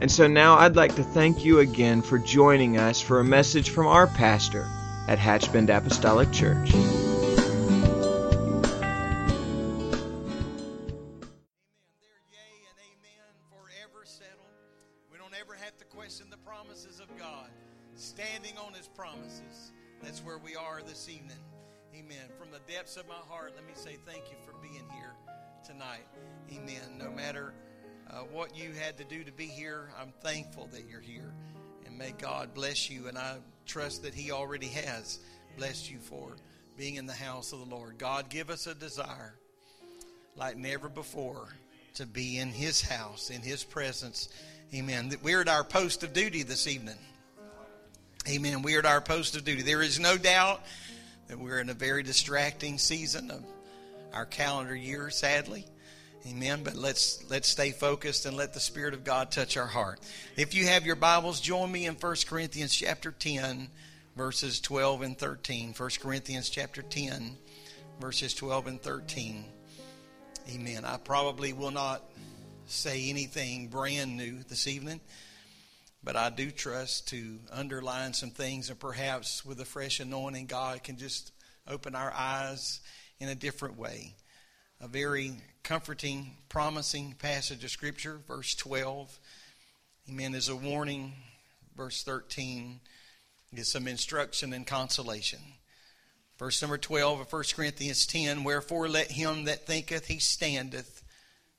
And so now I'd like to thank you again for joining us for a message from our pastor at Hatchbend Apostolic Church. Amen. They're yea and amen, forever settled. We don't ever have to question the promises of God. Standing on His promises. That's where we are this evening. Amen. From the depths of my heart, let me say thank you for being here tonight. Amen. No matter uh, what you had to do to be here, I'm thankful that you're here. And may God bless you. And I trust that He already has blessed you for being in the house of the Lord. God, give us a desire like never before to be in His house, in His presence. Amen. We're at our post of duty this evening. Amen. We're at our post of duty. There is no doubt that we're in a very distracting season of our calendar year, sadly. Amen. But let's let's stay focused and let the Spirit of God touch our heart. If you have your Bibles, join me in 1 Corinthians chapter 10, verses 12 and 13. 1 Corinthians chapter 10, verses 12 and 13. Amen. I probably will not say anything brand new this evening, but I do trust to underline some things and perhaps with a fresh anointing, God can just open our eyes in a different way. A very comforting, promising passage of Scripture, verse 12. Amen. Is a warning. Verse 13 is some instruction and consolation. Verse number 12 of 1 Corinthians 10 Wherefore let him that thinketh he standeth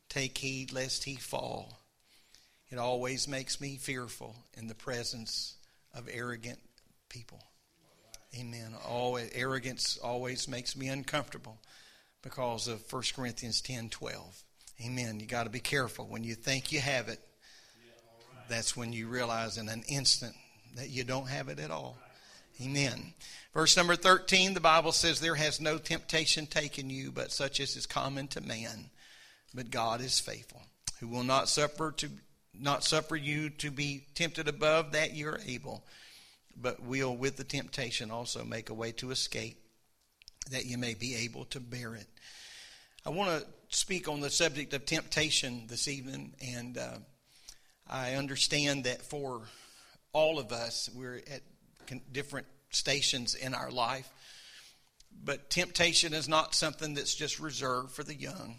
take heed lest he fall. It always makes me fearful in the presence of arrogant people. Amen. Always, arrogance always makes me uncomfortable because of 1 Corinthians 10 12. Amen. You got to be careful. When you think you have it, that's when you realize in an instant that you don't have it at all. Amen. Verse number 13, the Bible says, There has no temptation taken you, but such as is common to man. But God is faithful, who will not suffer to not suffer you to be tempted above that you are able, but will with the temptation also make a way to escape, that you may be able to bear it. I want to speak on the subject of temptation this evening, and uh, I understand that for all of us, we're at different stations in our life. But temptation is not something that's just reserved for the young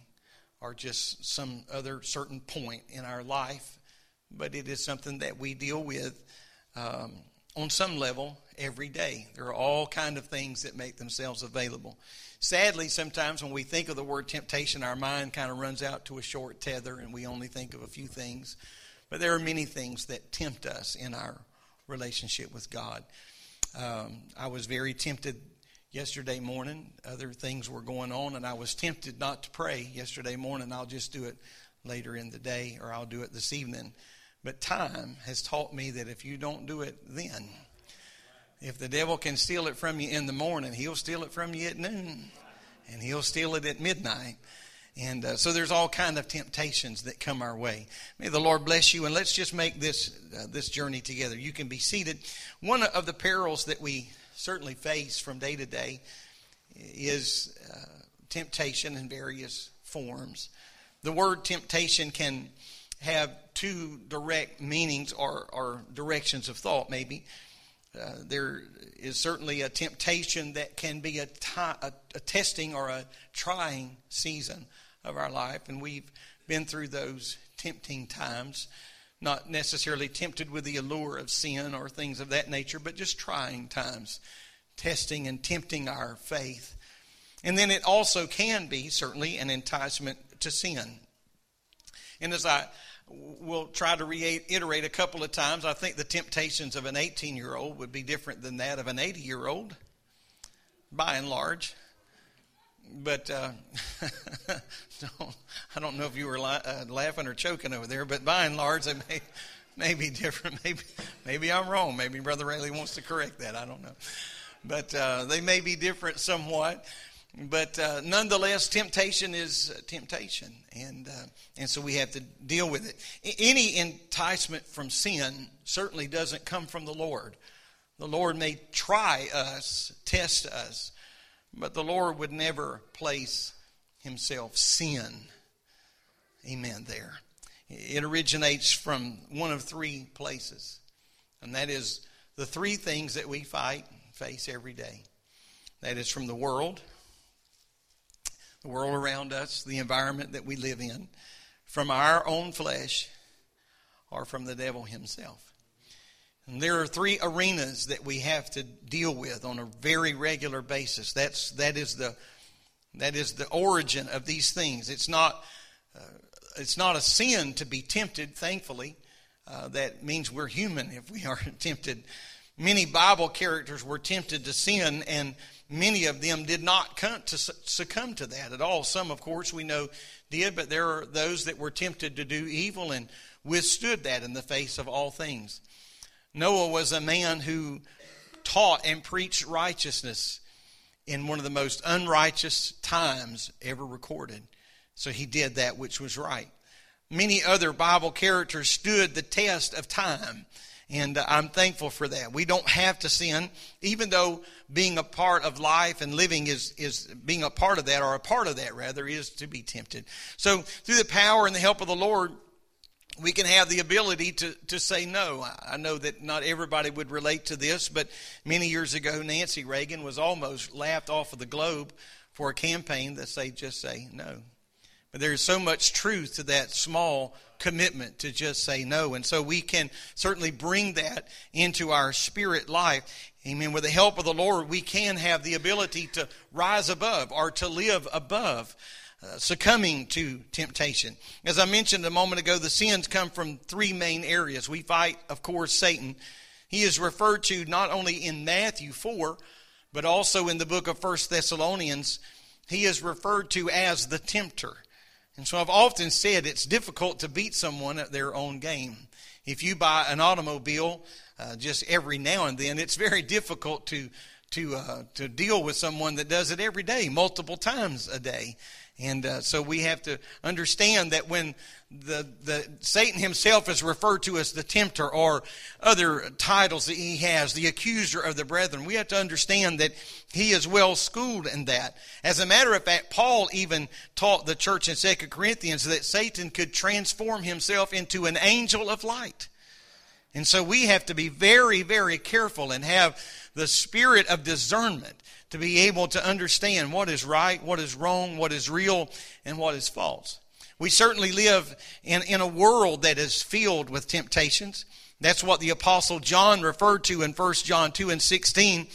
or just some other certain point in our life, but it is something that we deal with um, on some level every day. There are all kind of things that make themselves available. Sadly, sometimes when we think of the word temptation, our mind kind of runs out to a short tether and we only think of a few things. But there are many things that tempt us in our relationship with God. Um, I was very tempted yesterday morning. Other things were going on, and I was tempted not to pray yesterday morning. I'll just do it later in the day, or I'll do it this evening. But time has taught me that if you don't do it then, if the devil can steal it from you in the morning, he'll steal it from you at noon, and he'll steal it at midnight. And uh, so there's all kind of temptations that come our way. May the Lord bless you, and let's just make this uh, this journey together. You can be seated. One of the perils that we certainly face from day to day is uh, temptation in various forms. The word temptation can have two direct meanings or, or directions of thought, maybe. Uh, there is certainly a temptation that can be a, a, a testing or a trying season of our life, and we've been through those tempting times. Not necessarily tempted with the allure of sin or things of that nature, but just trying times, testing and tempting our faith. And then it also can be, certainly, an enticement to sin. And as I will try to reiterate a couple of times, I think the temptations of an 18 year old would be different than that of an 80 year old, by and large but uh, I don't know if you were la- uh, laughing or choking over there, but by and large, they may, may be different. Maybe, maybe I'm wrong. Maybe Brother Rayleigh wants to correct that. I don't know. But uh, they may be different somewhat. But uh, nonetheless, temptation is temptation, and uh, and so we have to deal with it. Any enticement from sin certainly doesn't come from the Lord. The Lord may try us, test us, but the Lord would never place Himself sin. Amen. There, it originates from one of three places, and that is the three things that we fight face every day. That is from the world the world around us, the environment that we live in, from our own flesh or from the devil himself. And there are three arenas that we have to deal with on a very regular basis. That's that is the that is the origin of these things. It's not uh, it's not a sin to be tempted. Thankfully, uh, that means we're human if we are tempted. Many Bible characters were tempted to sin, and many of them did not to succumb to that at all. Some, of course, we know did, but there are those that were tempted to do evil and withstood that in the face of all things. Noah was a man who taught and preached righteousness in one of the most unrighteous times ever recorded. So he did that which was right. Many other Bible characters stood the test of time and uh, I'm thankful for that. We don't have to sin, even though being a part of life and living is, is being a part of that, or a part of that rather, is to be tempted. So through the power and the help of the Lord, we can have the ability to, to say no. I know that not everybody would relate to this, but many years ago, Nancy Reagan was almost laughed off of the globe for a campaign that said, just say no. But there's so much truth to that small commitment to just say no. And so we can certainly bring that into our spirit life. Amen. With the help of the Lord, we can have the ability to rise above or to live above. Uh, succumbing to temptation. As I mentioned a moment ago, the sins come from three main areas. We fight, of course, Satan. He is referred to not only in Matthew 4, but also in the book of First Thessalonians. He is referred to as the tempter. And so I've often said it's difficult to beat someone at their own game. If you buy an automobile uh, just every now and then, it's very difficult to to uh, to deal with someone that does it every day, multiple times a day. And uh, so we have to understand that when the, the Satan himself is referred to as the tempter or other titles that he has, the accuser of the brethren, we have to understand that he is well schooled in that. As a matter of fact, Paul even taught the church in 2 Corinthians that Satan could transform himself into an angel of light. And so we have to be very, very careful and have the spirit of discernment to be able to understand what is right, what is wrong, what is real, and what is false. We certainly live in, in a world that is filled with temptations. That's what the Apostle John referred to in 1 John 2 and 16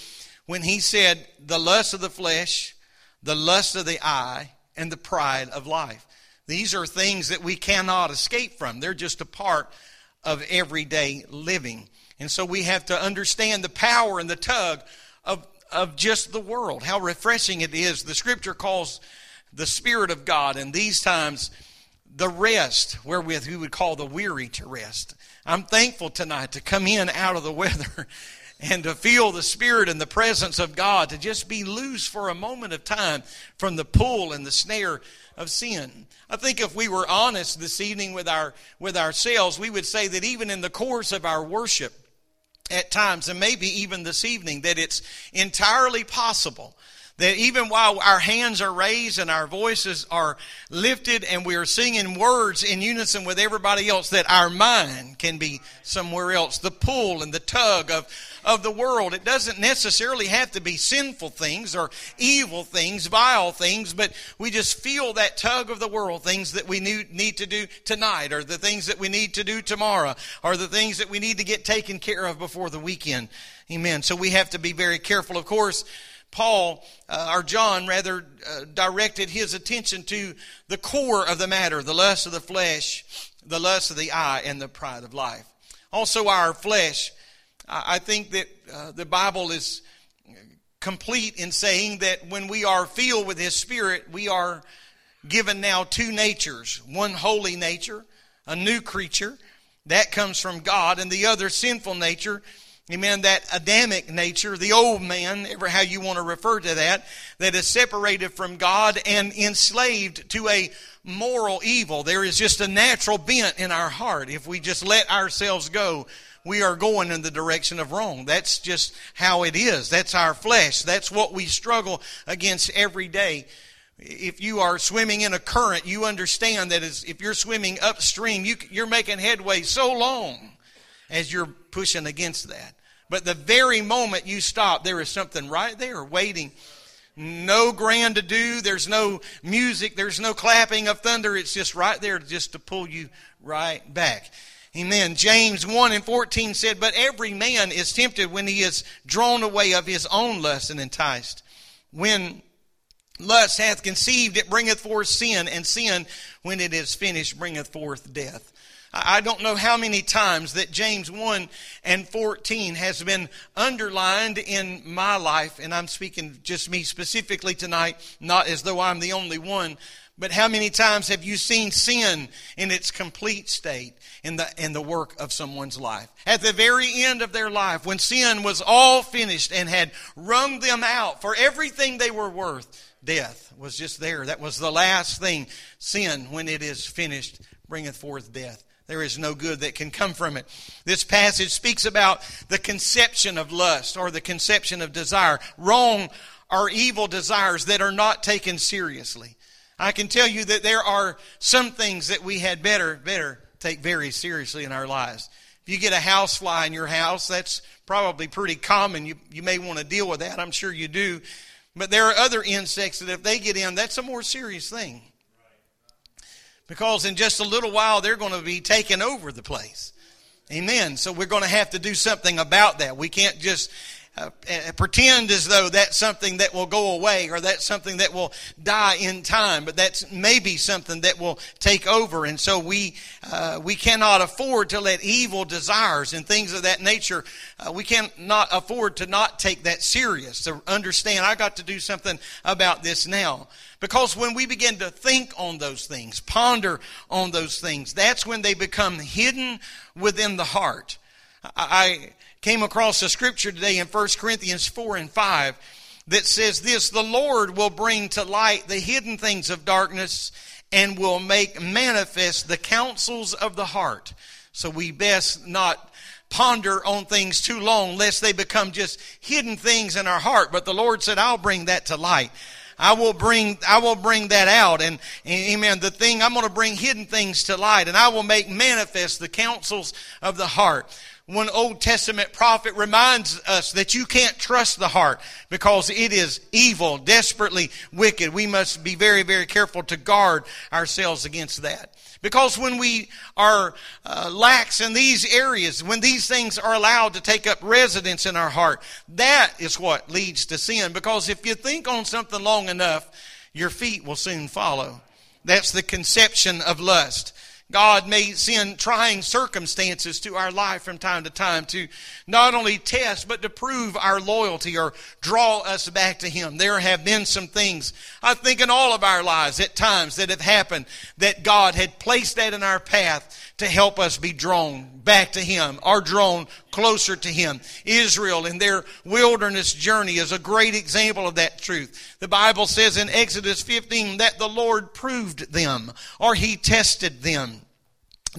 when he said, The lust of the flesh, the lust of the eye, and the pride of life. These are things that we cannot escape from. They're just a part of everyday living. And so we have to understand the power and the tug of of just the world. How refreshing it is. The scripture calls the Spirit of God in these times the rest wherewith we would call the weary to rest. I'm thankful tonight to come in out of the weather and to feel the Spirit and the presence of God, to just be loose for a moment of time from the pull and the snare of sin. I think if we were honest this evening with our with ourselves, we would say that even in the course of our worship, at times, and maybe even this evening, that it's entirely possible that even while our hands are raised and our voices are lifted and we are singing words in unison with everybody else, that our mind can be somewhere else. The pull and the tug of of the world. It doesn't necessarily have to be sinful things or evil things, vile things, but we just feel that tug of the world, things that we need to do tonight, or the things that we need to do tomorrow, or the things that we need to get taken care of before the weekend. Amen. So we have to be very careful. Of course, Paul, uh, or John rather, uh, directed his attention to the core of the matter the lust of the flesh, the lust of the eye, and the pride of life. Also, our flesh I think that uh, the Bible is complete in saying that when we are filled with His Spirit, we are given now two natures one holy nature, a new creature That comes from God. And the other sinful nature, amen, that Adamic nature, the old man, ever how you want to refer to that, that is separated from God and enslaved to a moral evil. There is just a natural bent in our heart. If we just let ourselves go, we are going in the direction of wrong. That's just how it is. That's our flesh. That's what we struggle against every day. If you are swimming in a current, you understand that if you're swimming upstream, you, you're making headway so long as you're pushing against that. But the very moment you stop, there is something right there waiting. No grand to do. There's no music. There's no clapping of thunder. It's just right there just to pull you right back. Amen. James 1 and 14 said, But every man is tempted when he is drawn away of his own lust and enticed. When lust hath conceived, it bringeth forth sin, and sin, when it is finished, bringeth forth death. I don't know how many times that James 1 and 14 has been underlined in my life, and I'm speaking just me specifically tonight, not as though I'm the only one, but how many times have you seen sin in its complete state in the, in the work of someone's life? At the very end of their life, when sin was all finished and had wrung them out for everything they were worth, death was just there. That was the last thing. Sin, when it is finished, bringeth forth death. There is no good that can come from it. This passage speaks about the conception of lust or the conception of desire. Wrong are evil desires that are not taken seriously. I can tell you that there are some things that we had better, better take very seriously in our lives. If you get a house fly in your house, that's probably pretty common. You, you may want to deal with that. I'm sure you do. But there are other insects that if they get in, that's a more serious thing. Because in just a little while, they're going to be taking over the place. Amen. So we're going to have to do something about that. We can't just uh, pretend as though that's something that will go away or that's something that will die in time, but that's maybe something that will take over. And so we uh, we cannot afford to let evil desires and things of that nature. Uh, we cannot afford to not take that serious. To understand, I got to do something about this now. Because when we begin to think on those things, ponder on those things, that's when they become hidden within the heart. I came across a scripture today in 1 Corinthians 4 and 5 that says this The Lord will bring to light the hidden things of darkness and will make manifest the counsels of the heart. So we best not ponder on things too long lest they become just hidden things in our heart. But the Lord said, I'll bring that to light. I will bring, I will bring that out. And, and amen. The thing, I'm going to bring hidden things to light and I will make manifest the counsels of the heart one Old Testament prophet reminds us that you can't trust the heart because it is evil, desperately wicked. We must be very, very careful to guard ourselves against that. Because when we are uh, lax in these areas, when these things are allowed to take up residence in our heart, that is what leads to sin. Because if you think on something long enough, your feet will soon follow. That's the conception of lust. God may send trying circumstances to our life from time to time to not only test, but to prove our loyalty or draw us back to Him. There have been some things, I think, in all of our lives at times that have happened that God had placed that in our path to help us be drawn back to Him or drawn closer to Him. Israel in their wilderness journey is a great example of that truth. The Bible says in Exodus 15 that the Lord proved them or He tested them.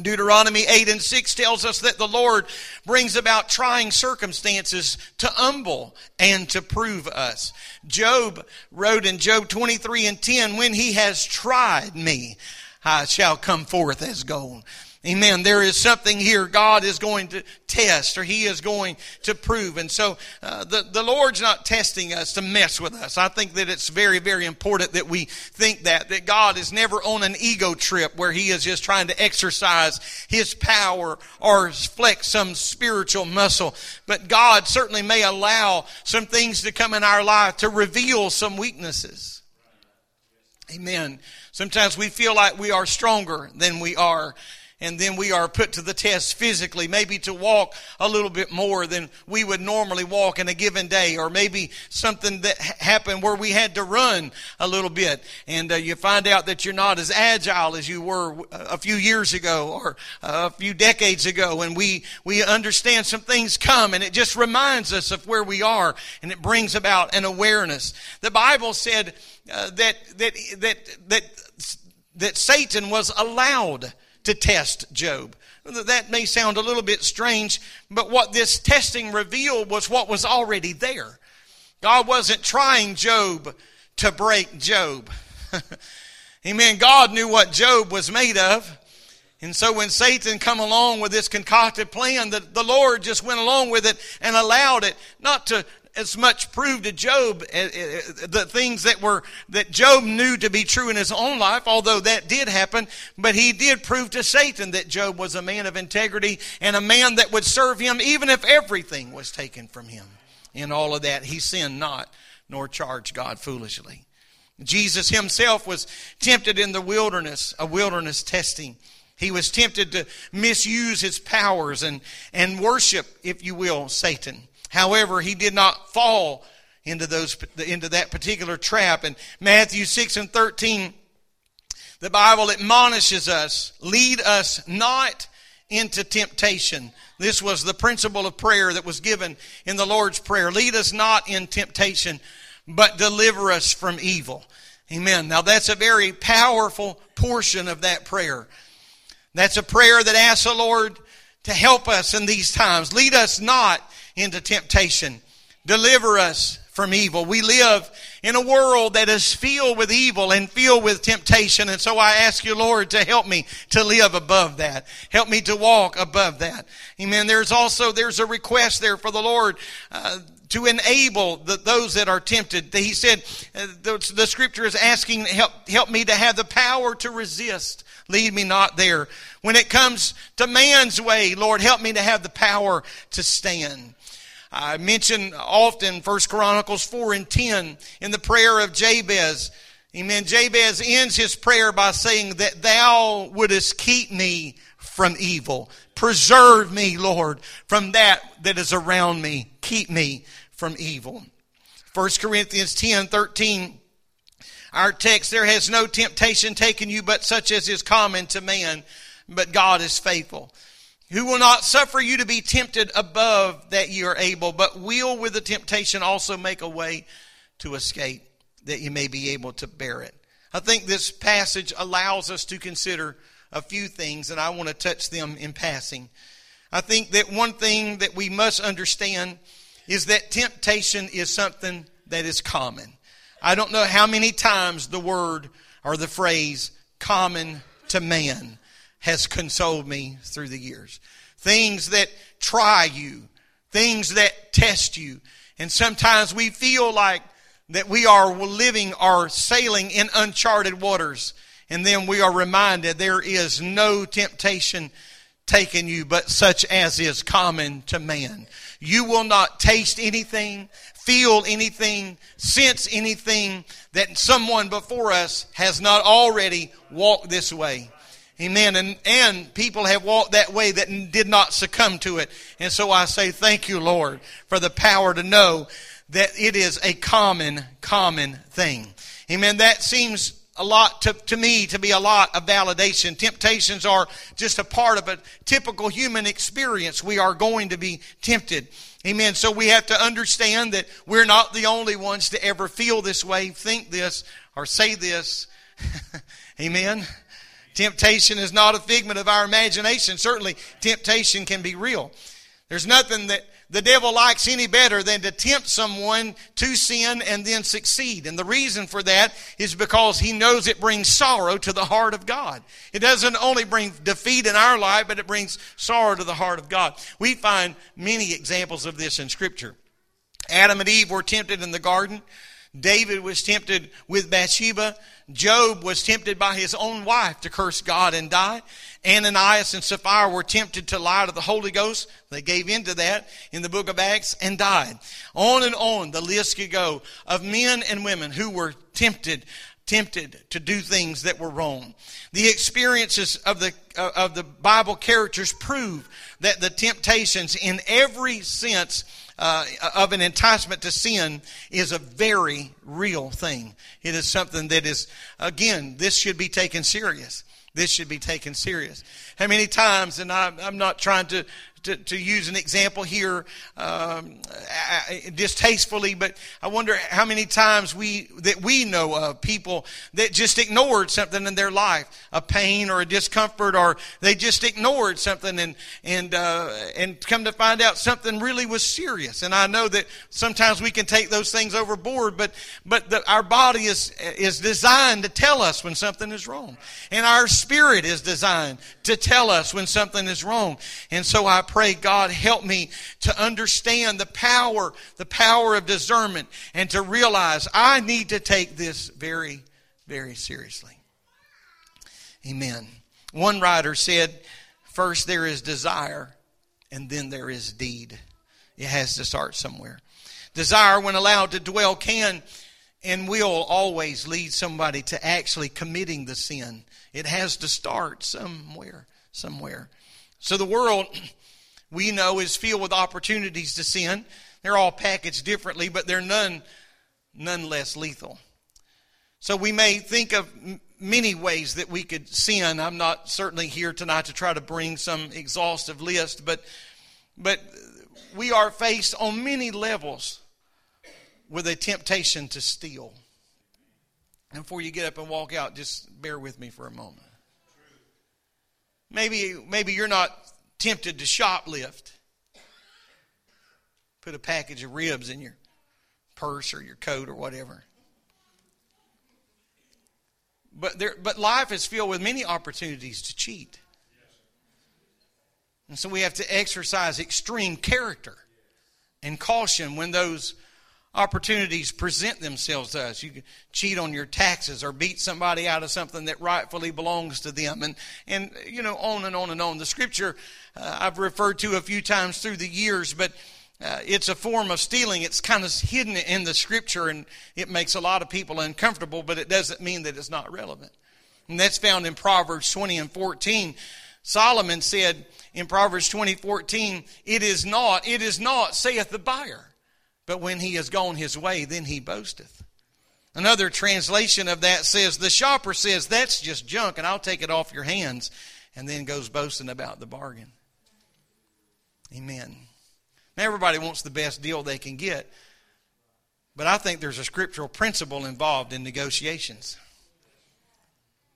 Deuteronomy 8 and 6 tells us that the Lord brings about trying circumstances to humble and to prove us. Job wrote in Job 23 and 10, when he has tried me, I shall come forth as gold. Amen. There is something here God is going to test or He is going to prove. And so uh, the, the Lord's not testing us to mess with us. I think that it's very, very important that we think that, that God is never on an ego trip where He is just trying to exercise His power or flex some spiritual muscle. But God certainly may allow some things to come in our life to reveal some weaknesses. Amen. Sometimes we feel like we are stronger than we are and then we are put to the test physically, maybe to walk a little bit more than we would normally walk in a given day, or maybe something that happened where we had to run a little bit, and uh, you find out that you're not as agile as you were a few years ago or a few decades ago, and we we understand some things come, and it just reminds us of where we are, and it brings about an awareness. The Bible said uh, that that that that that Satan was allowed to test Job. That may sound a little bit strange, but what this testing revealed was what was already there. God wasn't trying Job to break Job. Amen. God knew what Job was made of. And so when Satan come along with this concocted plan, the, the Lord just went along with it and allowed it not to as much prove to Job uh, uh, the things that were that Job knew to be true in his own life, although that did happen, but he did prove to Satan that Job was a man of integrity and a man that would serve him even if everything was taken from him. In all of that, he sinned not, nor charged God foolishly. Jesus himself was tempted in the wilderness, a wilderness testing. He was tempted to misuse his powers and, and worship, if you will, Satan. However, he did not fall into those into that particular trap. In Matthew 6 and 13, the Bible admonishes us, lead us not into temptation. This was the principle of prayer that was given in the Lord's Prayer. Lead us not in temptation, but deliver us from evil. Amen. Now that's a very powerful portion of that prayer. That's a prayer that asks the Lord to help us in these times. Lead us not into temptation. Deliver us from evil. We live in a world that is filled with evil and filled with temptation. And so I ask you, Lord, to help me to live above that. Help me to walk above that. Amen. There's also, there's a request there for the Lord, uh, to enable the, those that are tempted. He said, uh, the, the scripture is asking, help, help me to have the power to resist. Lead me not there. When it comes to man's way, Lord, help me to have the power to stand. I mention often First Chronicles 4 and 10 in the prayer of Jabez. Amen. Jabez ends his prayer by saying that thou wouldest keep me from evil. Preserve me, Lord, from that that is around me. Keep me from evil. 1 Corinthians 10, 13. Our text, there has no temptation taken you but such as is common to man, but God is faithful who will not suffer you to be tempted above that you are able, but will with the temptation also make a way to escape that you may be able to bear it. I think this passage allows us to consider a few things, and I want to touch them in passing. I think that one thing that we must understand is that temptation is something that is common. I don't know how many times the word or the phrase common to man has consoled me through the years. Things that try you, things that test you. And sometimes we feel like that we are living or sailing in uncharted waters. And then we are reminded there is no temptation taken you but such as is common to man. You will not taste anything, feel anything, sense anything that someone before us has not already walked this way. Amen. And, and people have walked that way that did not succumb to it. And so I say thank you, Lord, for the power to know that it is a common, common thing. Amen. That seems a lot to, to me to be a lot of validation. Temptations are just a part of a typical human experience. We are going to be tempted. Amen. So we have to understand that we're not the only ones to ever feel this way, think this, or say this. Amen. Temptation is not a figment of our imagination. Certainly, temptation can be real. There's nothing that the devil likes any better than to tempt someone to sin and then succeed. And the reason for that is because he knows it brings sorrow to the heart of God. It doesn't only bring defeat in our life, but it brings sorrow to the heart of God. We find many examples of this in Scripture. Adam and Eve were tempted in the garden. David was tempted with Bathsheba. Job was tempted by his own wife to curse God and die. Ananias and Sapphira were tempted to lie to the Holy Ghost. They gave in to that in the book of Acts and died. On and on the list could go of men and women who were tempted tempted to do things that were wrong. The experiences of the, uh, of the Bible characters prove that the temptations, in every sense uh, of an enticement to sin, is a very real thing. It is something that is, again, this should be taken serious. This should be taken serious. How many times, and I, I'm not trying to to, to use an example here um, distastefully, but I wonder how many times we that we know of people that just ignored something in their life, a pain or a discomfort, or they just ignored something and and uh, and come to find out something really was serious. And I know that sometimes we can take those things overboard, but but the, our body is is designed to tell us when something is wrong, and our spirit is designed to tell us when something is wrong. And so I pray, God, help me to understand the power, the power of discernment and to realize I need to take this very, very seriously. Amen. One writer said, first there is desire and then there is deed. It has to start somewhere. Desire, when allowed to dwell, can and will always lead somebody to actually committing the sin. It has to start somewhere, somewhere. So the world we know is filled with opportunities to sin. They're all packaged differently, but they're none, none less lethal. So we may think of many ways that we could sin. I'm not certainly here tonight to try to bring some exhaustive list, but, but we are faced on many levels with a temptation to steal. And before you get up and walk out, just bear with me for a moment. Maybe, maybe you're not tempted to shoplift, put a package of ribs in your purse or your coat or whatever. But there, but life is filled with many opportunities to cheat. And so we have to exercise extreme character and caution when those opportunities present themselves to us. You can cheat on your taxes or beat somebody out of something that rightfully belongs to them, and and you know on and on and on. The scripture uh, I've referred to a few times through the years, but. Uh, it's a form of stealing. It's kind of hidden in the scripture and it makes a lot of people uncomfortable, but it doesn't mean that it's not relevant. And that's found in Proverbs 20 and 14. Solomon said in Proverbs 20, 14, it is not, it is not, saith the buyer. But when he has gone his way, then he boasteth. Another translation of that says, The shopper says, That's just junk, and I'll take it off your hands, and then goes boasting about the bargain. Amen. Now, everybody wants the best deal they can get, but I think there's a scriptural principle involved in negotiations.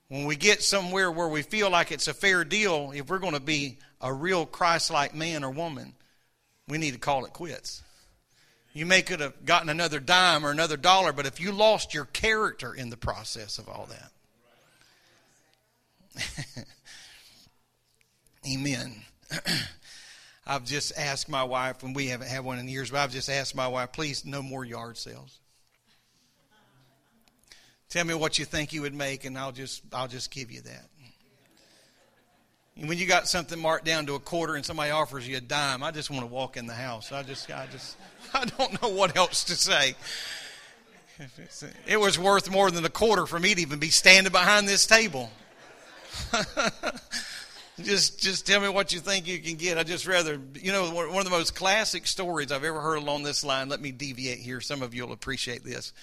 When we get somewhere where we feel like it's a fair deal, if we're going to be a real Christ like man or woman, we need to call it quits. You may could have gotten another dime or another dollar, but if you lost your character in the process of all that. Amen. I've just asked my wife, and we haven't had one in years, but I've just asked my wife, please, no more yard sales. Tell me what you think you would make, and I'll just I'll just give you that. When you got something marked down to a quarter and somebody offers you a dime, I just want to walk in the house. I just I just I don't know what else to say. It was worth more than a quarter for me to even be standing behind this table. just just tell me what you think you can get. I just rather, you know, one of the most classic stories I've ever heard along this line. Let me deviate here. Some of you will appreciate this.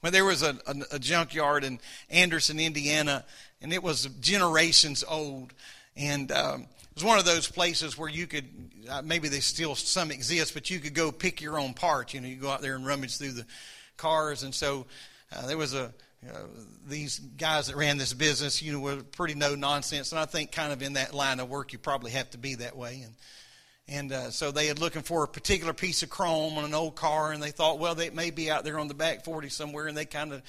When there was a, a, a junkyard in Anderson, Indiana, and it was generations old, and um, it was one of those places where you could uh, maybe they still some exist, but you could go pick your own parts. You know, you go out there and rummage through the cars, and so uh, there was a uh, these guys that ran this business, you know, were pretty no nonsense, and I think kind of in that line of work, you probably have to be that way. And and uh, so they had looking for a particular piece of chrome on an old car, and they thought, well, they may be out there on the back forty somewhere, and they kind of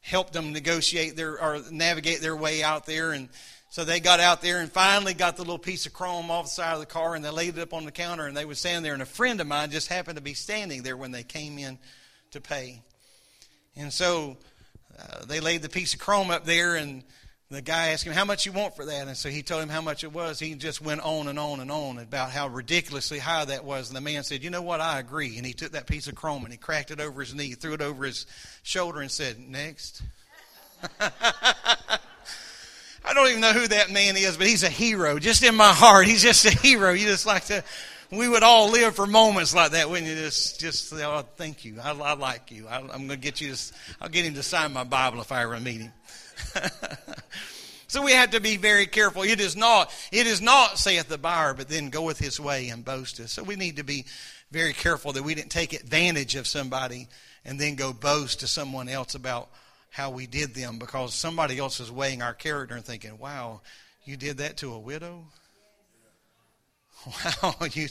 helped them negotiate their or navigate their way out there, and so they got out there and finally got the little piece of chrome off the side of the car and they laid it up on the counter and they were standing there. And a friend of mine just happened to be standing there when they came in to pay. And so uh, they laid the piece of chrome up there and the guy asked him how much you want for that? And so he told him how much it was. He just went on and on and on about how ridiculously high that was. And the man said you know what? I agree. And he took that piece of chrome and he cracked it over his knee threw it over his shoulder and said next don't even know who that man is, but he's a hero. Just in my heart, he's just a hero. You just like to, we would all live for moments like that, wouldn't you? Just, just oh, thank you. I, I like you. I, am going to get you to, I'll get him to sign my Bible if I ever meet him. so we have to be very careful. It is not, it is not, saith the buyer, but then goeth his way and boasteth. So we need to be very careful that we didn't take advantage of somebody and then go boast to someone else about how we did them because somebody else is weighing our character and thinking, wow, you did that to a widow? Wow, you,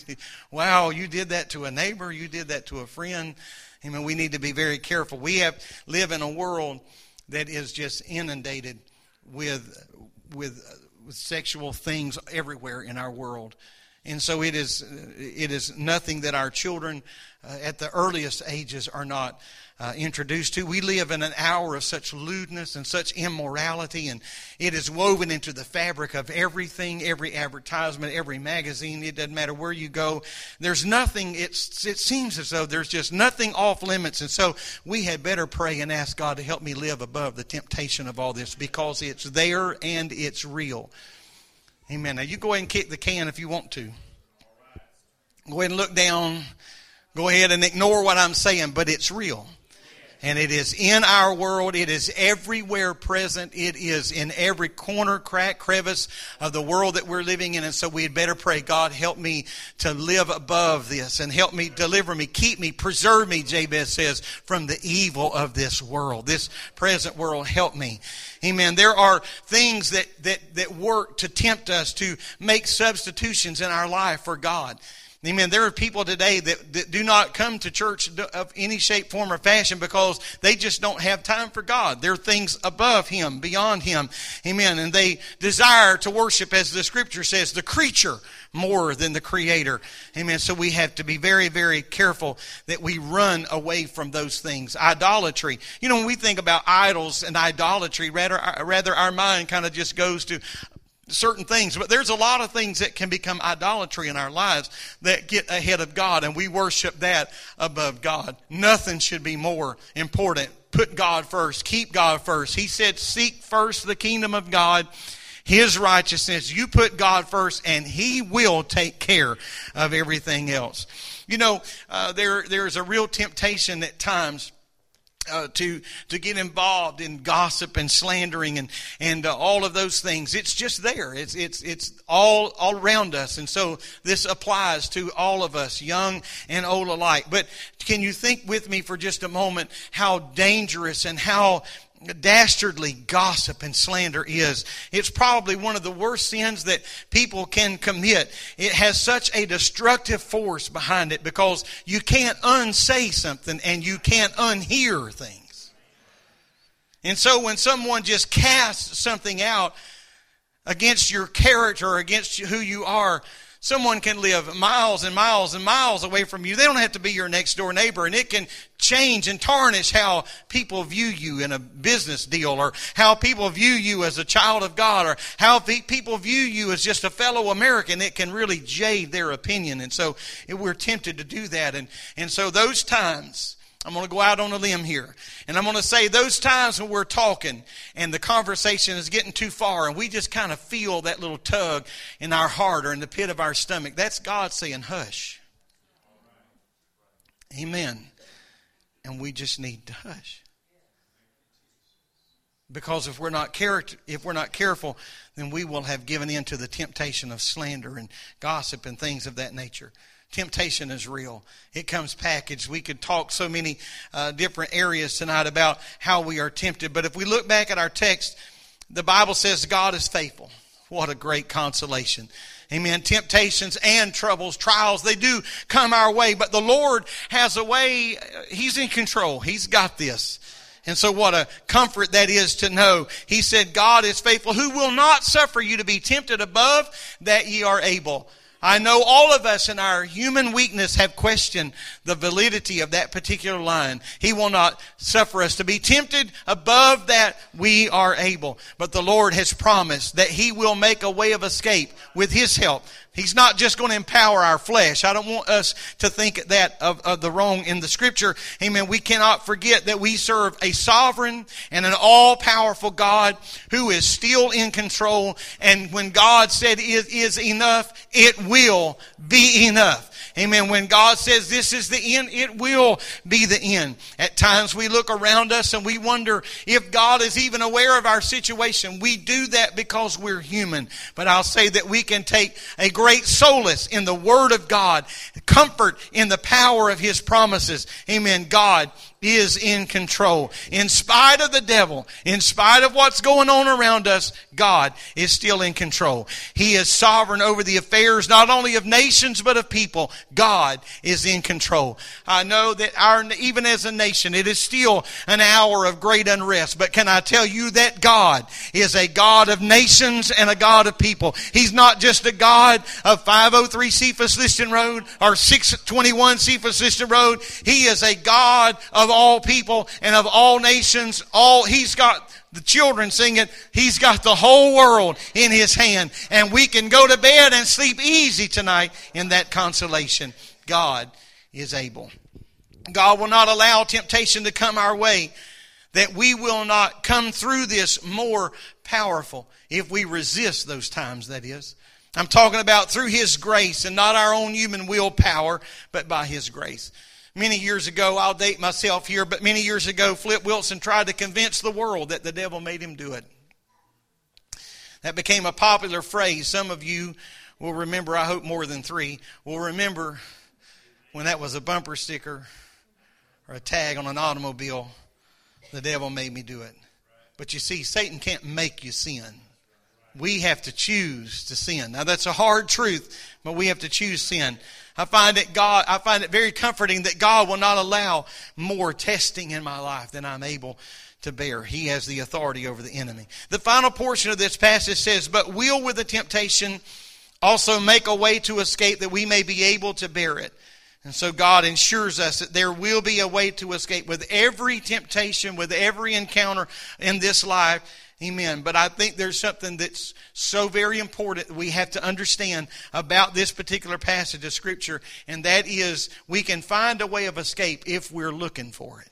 wow, you did that to a neighbor, you did that to a friend. I mean, we need to be very careful. We have live in a world that is just inundated with with, with sexual things everywhere in our world. And so it is, it is nothing that our children uh, at the earliest ages are not uh, introduced to. We live in an hour of such lewdness and such immorality, and it is woven into the fabric of everything, every advertisement, every magazine. It doesn't matter where you go. There's nothing, it's, it seems as though there's just nothing off limits. And so we had better pray and ask God to help me live above the temptation of all this because it's there and it's real. Amen. Now you go ahead and kick the can if you want to. Go ahead and look down. Go ahead and ignore what I'm saying, but it's real. And it is in our world. It is everywhere present. It is in every corner, crack, crevice of the world that we're living in. And so we had better pray, God, help me to live above this and help me, deliver me, keep me, preserve me, Jabez says, from the evil of this world. This present world, help me. Amen. There are things that, that, that work to tempt us to make substitutions in our life for God. Amen. There are people today that, that do not come to church of any shape, form, or fashion because they just don't have time for God. There are things above Him, beyond Him. Amen. And they desire to worship, as the scripture says, the creature more than the creator. Amen. So we have to be very, very careful that we run away from those things. Idolatry. You know, when we think about idols and idolatry, rather, rather our mind kind of just goes to certain things, but there's a lot of things that can become idolatry in our lives that get ahead of God, and we worship that above God. Nothing should be more important. Put God first, keep God first. He said, Seek first the kingdom of God. His righteousness. You put God first, and He will take care of everything else. You know, uh, there there's a real temptation at times uh, to to get involved in gossip and slandering and and uh, all of those things. It's just there. It's it's it's all all around us, and so this applies to all of us, young and old alike. But can you think with me for just a moment how dangerous and how dastardly gossip and slander is. It's probably one of the worst sins that people can commit. It has such a destructive force behind it because you can't unsay something and you can't unhear things. And so when someone just casts something out against your character against who you are, Someone can live miles and miles and miles away from you. They don't have to be your next door neighbor, and it can change and tarnish how people view you in a business deal, or how people view you as a child of God, or how people view you as just a fellow American. It can really jade their opinion, and so we're tempted to do that. And and so those times I'm going to go out on a limb here. And I'm going to say those times when we're talking and the conversation is getting too far and we just kind of feel that little tug in our heart or in the pit of our stomach, that's God saying, hush. Amen. And we just need to hush. Because if we're not if we're not careful, then we will have given in to the temptation of slander and gossip and things of that nature. Temptation is real. It comes packaged. We could talk so many uh, different areas tonight about how we are tempted. But if we look back at our text, the Bible says God is faithful. What a great consolation. Amen. Temptations and troubles, trials, they do come our way, but the Lord has a way, He's in control. He's got this. And so what a comfort that is to know. He said, God is faithful, who will not suffer you to be tempted above that ye are able I know all of us in our human weakness have questioned the validity of that particular line. He will not suffer us to be tempted above that we are able. But the Lord has promised that He will make a way of escape with His help. He's not just going to empower our flesh. I don't want us to think that of, of, the wrong in the scripture. Amen. We cannot forget that we serve a sovereign and an all-powerful God who is still in control. And when God said it is enough, it will be enough. Amen. When God says this is the end, it will be the end. At times we look around us and we wonder if God is even aware of our situation. We do that because we're human. But I'll say that we can take a great solace in the Word of God, comfort in the power of His promises. Amen. God is in control. In spite of the devil, in spite of what's going on around us, God is still in control. He is sovereign over the affairs not only of nations but of people. God is in control. I know that our, even as a nation, it is still an hour of great unrest, but can I tell you that God is a God of nations and a God of people. He's not just a God of 503 Cephas Liston Road or 621 Cephas Liston Road. He is a God of of all people and of all nations. All he's got the children singing, he's got the whole world in his hand. And we can go to bed and sleep easy tonight in that consolation. God is able. God will not allow temptation to come our way that we will not come through this more powerful if we resist those times, that is. I'm talking about through His grace and not our own human willpower, but by His grace. Many years ago, I'll date myself here, but many years ago, Flip Wilson tried to convince the world that the devil made him do it. That became a popular phrase. Some of you will remember, I hope more than three, will remember when that was a bumper sticker or a tag on an automobile, the devil made me do it. But you see, Satan can't make you sin. We have to choose to sin. Now that's a hard truth, but we have to choose sin. I find it God, I find it very comforting that God will not allow more testing in my life than I'm able to bear. He has the authority over the enemy. The final portion of this passage says, But will with the temptation also make a way to escape that we may be able to bear it. And so God ensures us that there will be a way to escape with every temptation, with every encounter in this life. Amen. But I think there's something that's so very important we have to understand about this particular passage of Scripture, and that is we can find a way of escape if we're looking for it.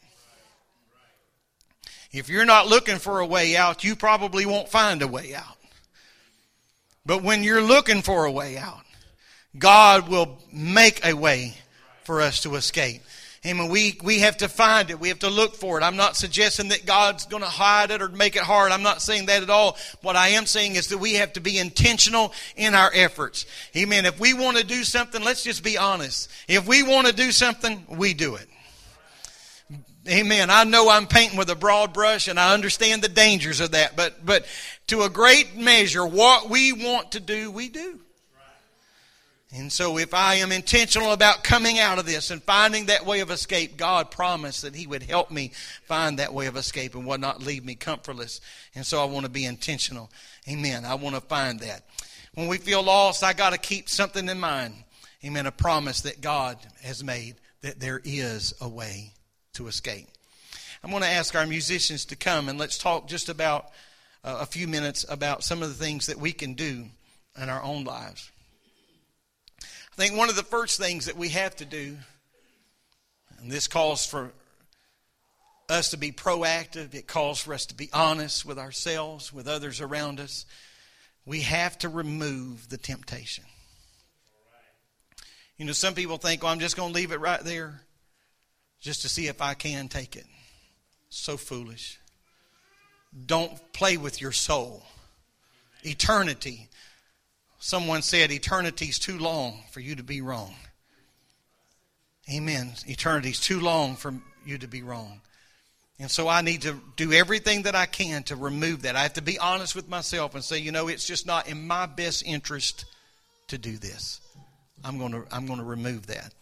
If you're not looking for a way out, you probably won't find a way out. But when you're looking for a way out, God will make a way for us to escape. Amen. We, we have to find it. We have to look for it. I'm not suggesting that God's going to hide it or make it hard. I'm not saying that at all. What I am saying is that we have to be intentional in our efforts. Amen. If we want to do something, let's just be honest. If we want to do something, we do it. Amen. I know I'm painting with a broad brush and I understand the dangers of that, but, but to a great measure, what we want to do, we do. And so, if I am intentional about coming out of this and finding that way of escape, God promised that He would help me find that way of escape and would not leave me comfortless. And so, I want to be intentional. Amen. I want to find that. When we feel lost, I got to keep something in mind. Amen. A promise that God has made that there is a way to escape. I'm going to ask our musicians to come and let's talk just about uh, a few minutes about some of the things that we can do in our own lives. I think one of the first things that we have to do, and this calls for us to be proactive, it calls for us to be honest with ourselves, with others around us. We have to remove the temptation. You know, some people think, well, I'm just going to leave it right there just to see if I can take it. So foolish. Don't play with your soul. Eternity Someone said eternity's too long for you to be wrong. Amen. Eternity's too long for you to be wrong. And so I need to do everything that I can to remove that. I have to be honest with myself and say, you know, it's just not in my best interest to do this. I'm going to I'm going to remove that.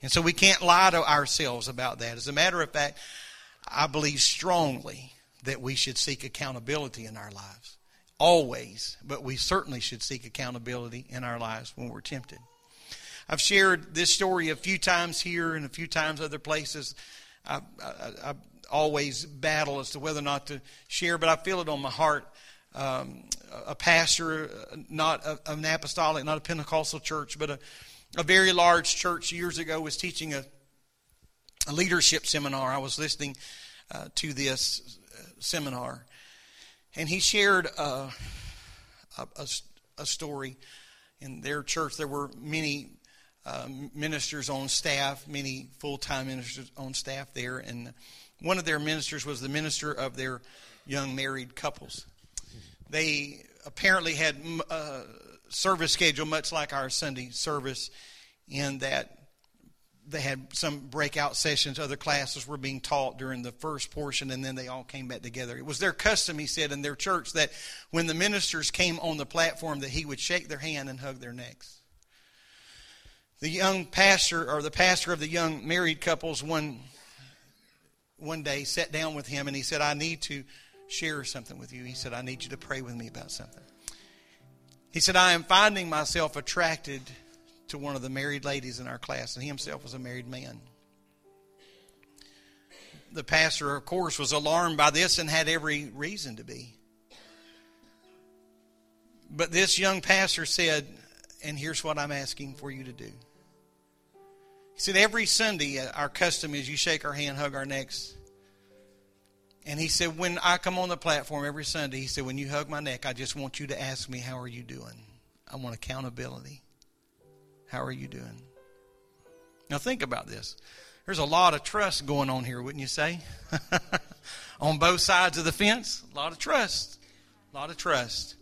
And so we can't lie to ourselves about that. As a matter of fact, I believe strongly that we should seek accountability in our lives always, but we certainly should seek accountability in our lives when we're tempted. I've shared this story a few times here and a few times other places. I, I, I always battle as to whether or not to share, but I feel it on my heart. Um, a pastor, not a, an apostolic, not a Pentecostal church, but a, a very large church years ago was teaching a, a leadership seminar. I was listening uh, to this uh, seminar, and he shared uh, a, a, a, story. In their church, there were many uh, ministers on staff, many full time ministers on staff there, and one of their ministers was the minister of their young married couples. They apparently had a uh, service schedule much like our Sunday service, in that they had some breakout sessions. Other classes were being taught during the first portion, and then they all came back together. It was their custom, he said, in their church that when the ministers came on the platform, that he would shake their hand and hug their necks. The young pastor, or the pastor of the young married couples, one one day sat down with him and he said, "I need to share something with you." He said, "I need you to pray with me about something." He said, "I am finding myself attracted." To one of the married ladies in our class, and he himself was a married man. The pastor, of course, was alarmed by this and had every reason to be. But this young pastor said, and here's what I'm asking for you to do. He said, Every Sunday, uh, our custom is you shake our hand, hug our necks. And he said, When I come on the platform every Sunday, he said, When you hug my neck, I just want you to ask me, How are you doing? I want accountability. How are you doing? Now, think about this. There's a lot of trust going on here, wouldn't you say? on both sides of the fence, a lot of trust. A lot of trust.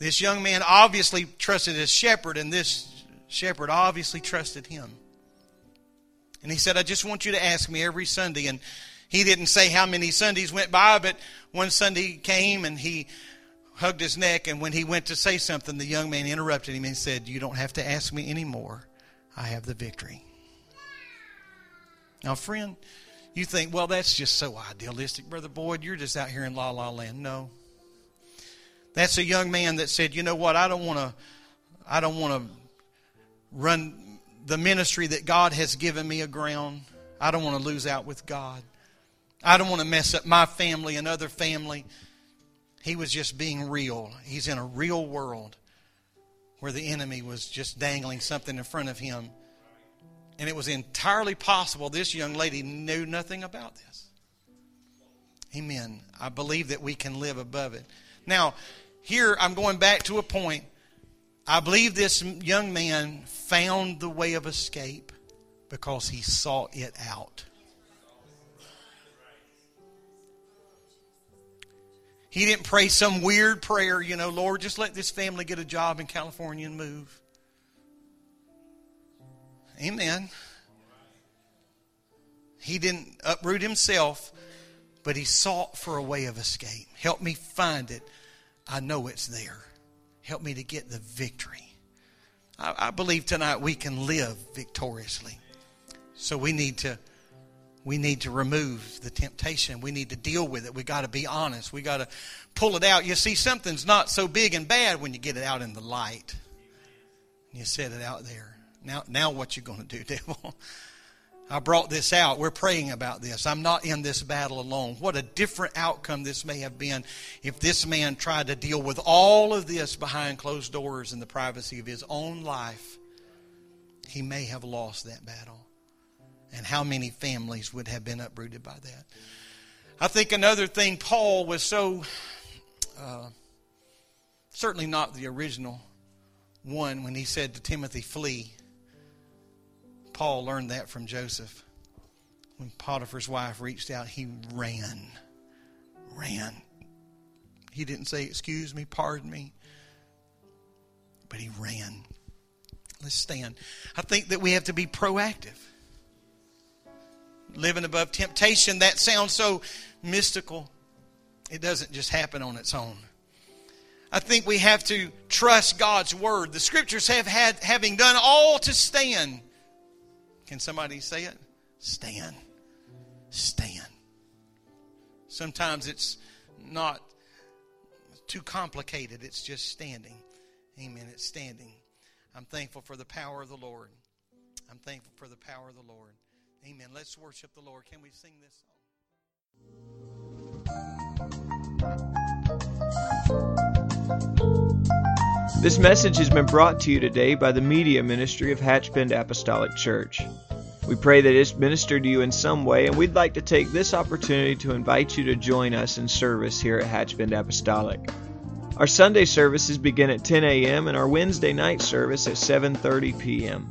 This young man obviously trusted his shepherd, and this shepherd obviously trusted him. And he said, I just want you to ask me every Sunday. And he didn't say how many Sundays went by, but one Sunday came and he hugged his neck, and when he went to say something, the young man interrupted him and said, You don't have to ask me anymore. I have the victory. Now, friend, you think, well, that's just so idealistic. Brother Boyd, you're just out here in la la land. No. That's a young man that said, you know what, I don't want to I don't want to run the ministry that God has given me aground. I don't want to lose out with God. I don't want to mess up my family and other family. He was just being real. He's in a real world where the enemy was just dangling something in front of him. And it was entirely possible this young lady knew nothing about this. Amen. I believe that we can live above it. Now, here I'm going back to a point. I believe this young man found the way of escape because he sought it out. He didn't pray some weird prayer, you know, Lord, just let this family get a job in California and move. Amen. He didn't uproot himself, but he sought for a way of escape. Help me find it. I know it's there. Help me to get the victory. I, I believe tonight we can live victoriously. So we need to we need to remove the temptation. We need to deal with it. We got to be honest. We got to pull it out. You see, something's not so big and bad when you get it out in the light. You set it out there. Now, now what you going to do, devil? I brought this out. We're praying about this. I'm not in this battle alone. What a different outcome this may have been if this man tried to deal with all of this behind closed doors in the privacy of his own life. He may have lost that battle and how many families would have been uprooted by that. I think another thing, Paul was so, uh, certainly not the original one when he said to Timothy, flee. Paul learned that from Joseph. When Potiphar's wife reached out, he ran. Ran. He didn't say, Excuse me, pardon me, but he ran. Let's stand. I think that we have to be proactive living above temptation, that sounds so mystical. It doesn't just happen on its own. I think we have to trust God's word. The scriptures have had having done all to stand. Can somebody say it? Stand. Stand. Sometimes it's not too complicated. It's just standing. Amen. It's standing. I'm thankful for the power of the Lord. I'm thankful for the power of the Lord. Amen. Let's worship the Lord. Can we sing this song? This message has been brought to you today by the Media Ministry of Hatchbend Apostolic Church. We pray that it's ministered to you in some way, and we'd like to take this opportunity to invite you to join us in service here at Hatchbend Apostolic. Our Sunday services begin at 10 a.m. and our Wednesday night service at 7:30 p.m.